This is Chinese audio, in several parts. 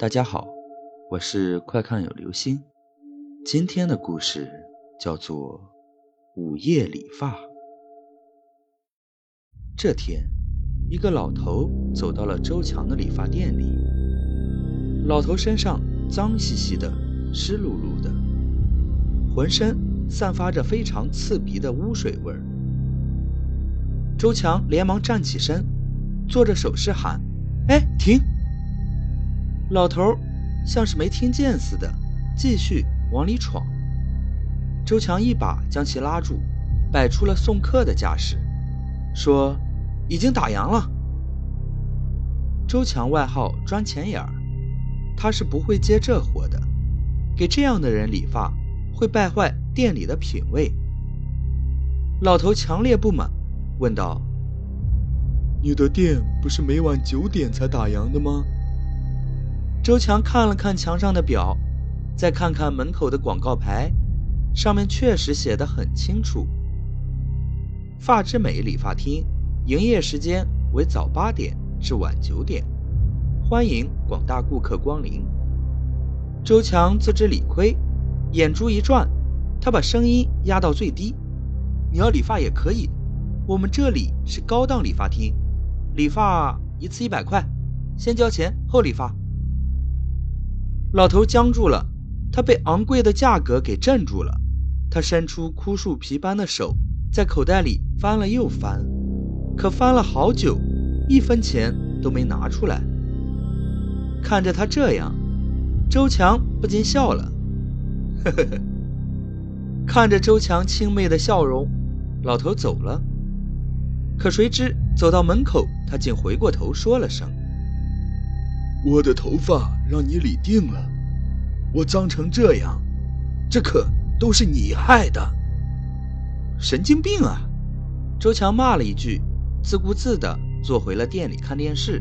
大家好，我是快看有流星。今天的故事叫做《午夜理发》。这天，一个老头走到了周强的理发店里。老头身上脏兮兮的、湿漉漉的，浑身散发着非常刺鼻的污水味儿。周强连忙站起身，做着手势喊：“哎，停！”老头像是没听见似的，继续往里闯。周强一把将其拉住，摆出了送客的架势，说：“已经打烊了。”周强外号“钻钱眼儿”，他是不会接这活的。给这样的人理发，会败坏店里的品味。老头强烈不满，问道：“你的店不是每晚九点才打烊的吗？”周强看了看墙上的表，再看看门口的广告牌，上面确实写得很清楚：“发之美理发厅，营业时间为早八点至晚九点，欢迎广大顾客光临。”周强自知理亏，眼珠一转，他把声音压到最低：“你要理发也可以，我们这里是高档理发厅，理发一次一百块，先交钱后理发。”老头僵住了，他被昂贵的价格给镇住了。他伸出枯树皮般的手，在口袋里翻了又翻，可翻了好久，一分钱都没拿出来。看着他这样，周强不禁笑了，呵 呵呵。看着周强轻媚的笑容，老头走了。可谁知走到门口，他竟回过头说了声。我的头发让你理定了，我脏成这样，这可都是你害的！神经病啊！周强骂了一句，自顾自地坐回了店里看电视，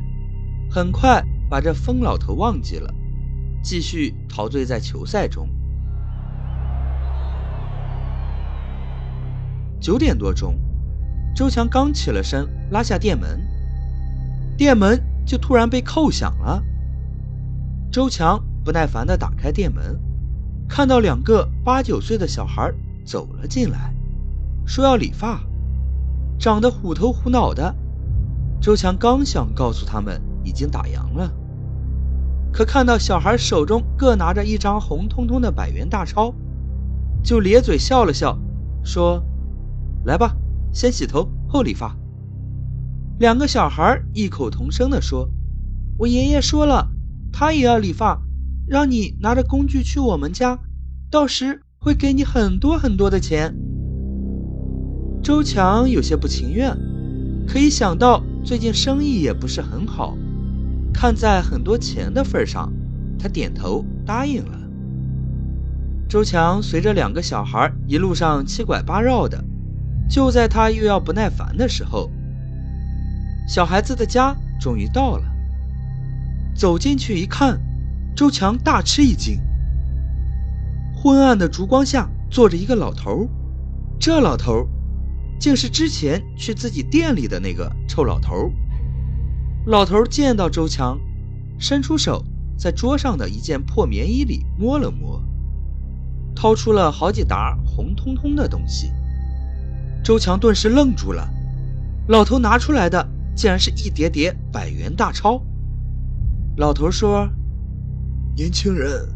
很快把这疯老头忘记了，继续陶醉在球赛中。九点多钟，周强刚起了身，拉下店门，店门就突然被扣响了。周强不耐烦地打开店门，看到两个八九岁的小孩走了进来，说要理发，长得虎头虎脑的。周强刚想告诉他们已经打烊了，可看到小孩手中各拿着一张红彤彤的百元大钞，就咧嘴笑了笑，说：“来吧，先洗头后理发。”两个小孩异口同声地说：“我爷爷说了。”他也要理发，让你拿着工具去我们家，到时会给你很多很多的钱。周强有些不情愿，可以想到最近生意也不是很好，看在很多钱的份上，他点头答应了。周强随着两个小孩一路上七拐八绕的，就在他又要不耐烦的时候，小孩子的家终于到了。走进去一看，周强大吃一惊。昏暗的烛光下坐着一个老头，这老头竟是之前去自己店里的那个臭老头。老头见到周强，伸出手在桌上的一件破棉衣里摸了摸，掏出了好几沓红彤彤的东西。周强顿时愣住了，老头拿出来的竟然是一叠叠百元大钞。老头说：“年轻人，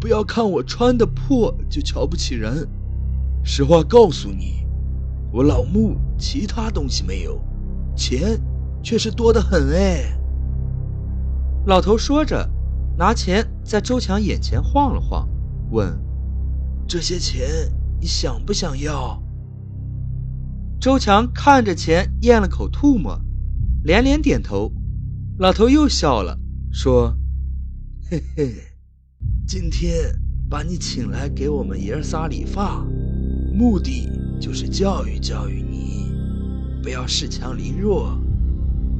不要看我穿的破就瞧不起人。实话告诉你，我老穆其他东西没有，钱却是多得很哎。”老头说着，拿钱在周强眼前晃了晃，问：“这些钱你想不想要？”周强看着钱，咽了口唾沫，连连点头。老头又笑了。说：“嘿嘿，今天把你请来给我们爷仨理发，目的就是教育教育你，不要恃强凌弱。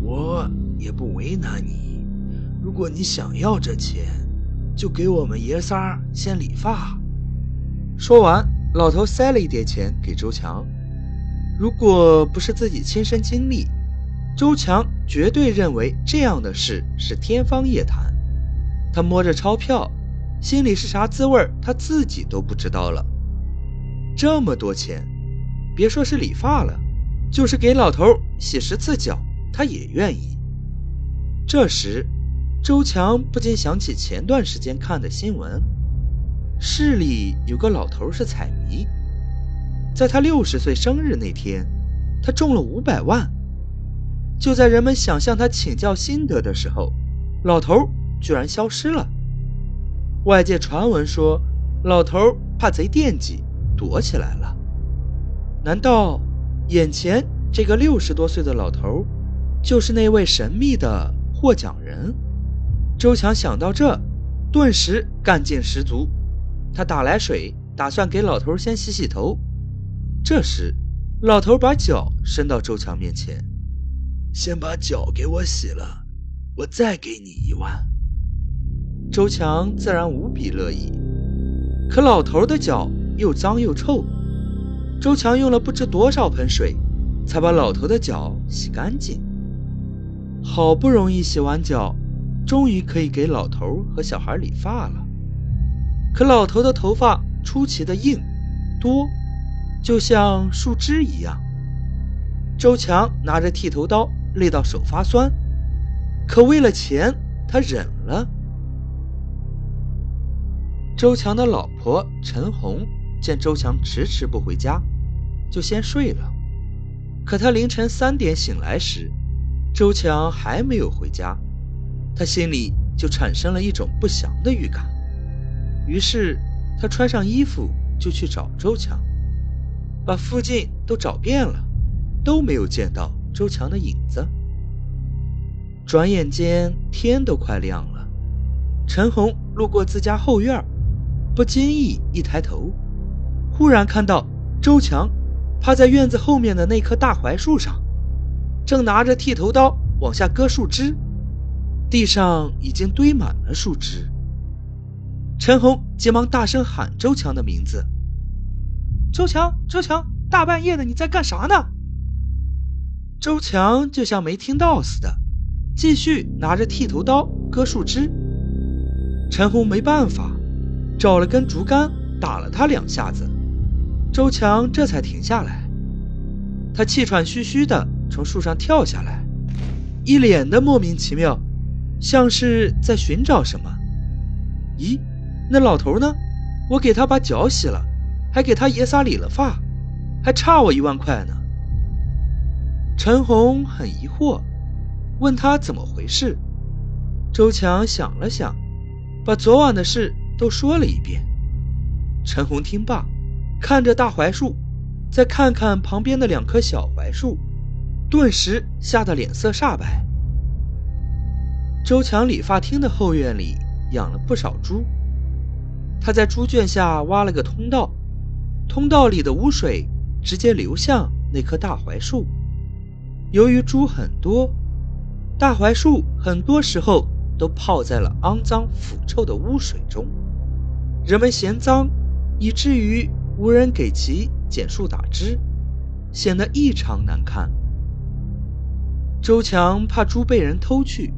我也不为难你，如果你想要这钱，就给我们爷仨先理发。”说完，老头塞了一叠钱给周强。如果不是自己亲身经历，周强绝对认为这样的事是天方夜谭。他摸着钞票，心里是啥滋味他自己都不知道了。这么多钱，别说是理发了，就是给老头洗十次脚，他也愿意。这时，周强不禁想起前段时间看的新闻：市里有个老头是彩迷，在他六十岁生日那天，他中了五百万。就在人们想向他请教心得的时候，老头居然消失了。外界传闻说，老头怕贼惦记。躲起来了？难道眼前这个六十多岁的老头，就是那位神秘的获奖人？周强想到这，顿时干劲十足。他打来水，打算给老头先洗洗头。这时，老头把脚伸到周强面前：“先把脚给我洗了，我再给你一万。”周强自然无比乐意。可老头的脚……又脏又臭，周强用了不知多少盆水，才把老头的脚洗干净。好不容易洗完脚，终于可以给老头和小孩理发了。可老头的头发出奇的硬多，就像树枝一样。周强拿着剃头刀，累到手发酸，可为了钱，他忍了。周强的老婆陈红。见周强迟迟不回家，就先睡了。可他凌晨三点醒来时，周强还没有回家，他心里就产生了一种不祥的预感。于是他穿上衣服就去找周强，把附近都找遍了，都没有见到周强的影子。转眼间天都快亮了，陈红路过自家后院，不经意一抬头。忽然看到周强趴在院子后面的那棵大槐树上，正拿着剃头刀往下割树枝，地上已经堆满了树枝。陈红急忙大声喊周强的名字：“周强，周强，大半夜的你在干啥呢？”周强就像没听到似的，继续拿着剃头刀割树枝。陈红没办法，找了根竹竿打了他两下子。周强这才停下来，他气喘吁吁地从树上跳下来，一脸的莫名其妙，像是在寻找什么。咦，那老头呢？我给他把脚洗了，还给他爷仨理了发，还差我一万块呢。陈红很疑惑，问他怎么回事。周强想了想，把昨晚的事都说了一遍。陈红听罢。看着大槐树，再看看旁边的两棵小槐树，顿时吓得脸色煞白。周强理发厅的后院里养了不少猪，他在猪圈下挖了个通道，通道里的污水直接流向那棵大槐树。由于猪很多，大槐树很多时候都泡在了肮脏腐臭的污水中，人们嫌脏，以至于。无人给其剪树打枝，显得异常难看。周强怕猪被人偷去，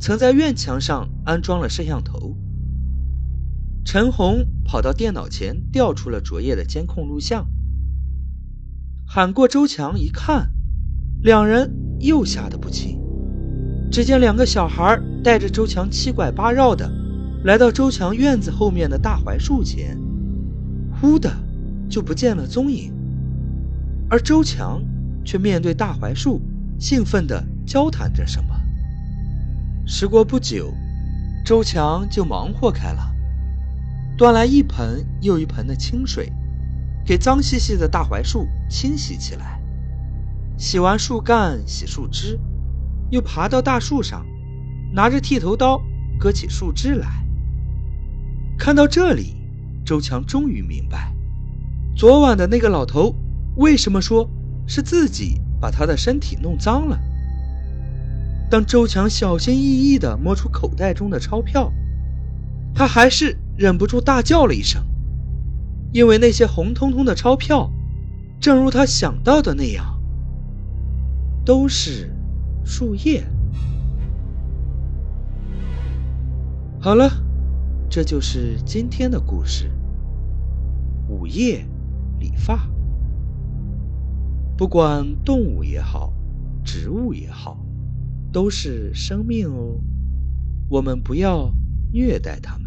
曾在院墙上安装了摄像头。陈红跑到电脑前调出了昨夜的监控录像，喊过周强一看，两人又吓得不轻。只见两个小孩带着周强七拐八绕的来到周强院子后面的大槐树前，忽的。就不见了踪影，而周强却面对大槐树，兴奋地交谈着什么。时过不久，周强就忙活开了，端来一盆又一盆的清水，给脏兮兮的大槐树清洗起来。洗完树干，洗树枝，又爬到大树上，拿着剃头刀割起树枝来。看到这里，周强终于明白。昨晚的那个老头，为什么说是自己把他的身体弄脏了？当周强小心翼翼地摸出口袋中的钞票，他还是忍不住大叫了一声，因为那些红彤彤的钞票，正如他想到的那样，都是树叶。好了，这就是今天的故事。午夜理发，不管动物也好，植物也好，都是生命哦。我们不要虐待它们。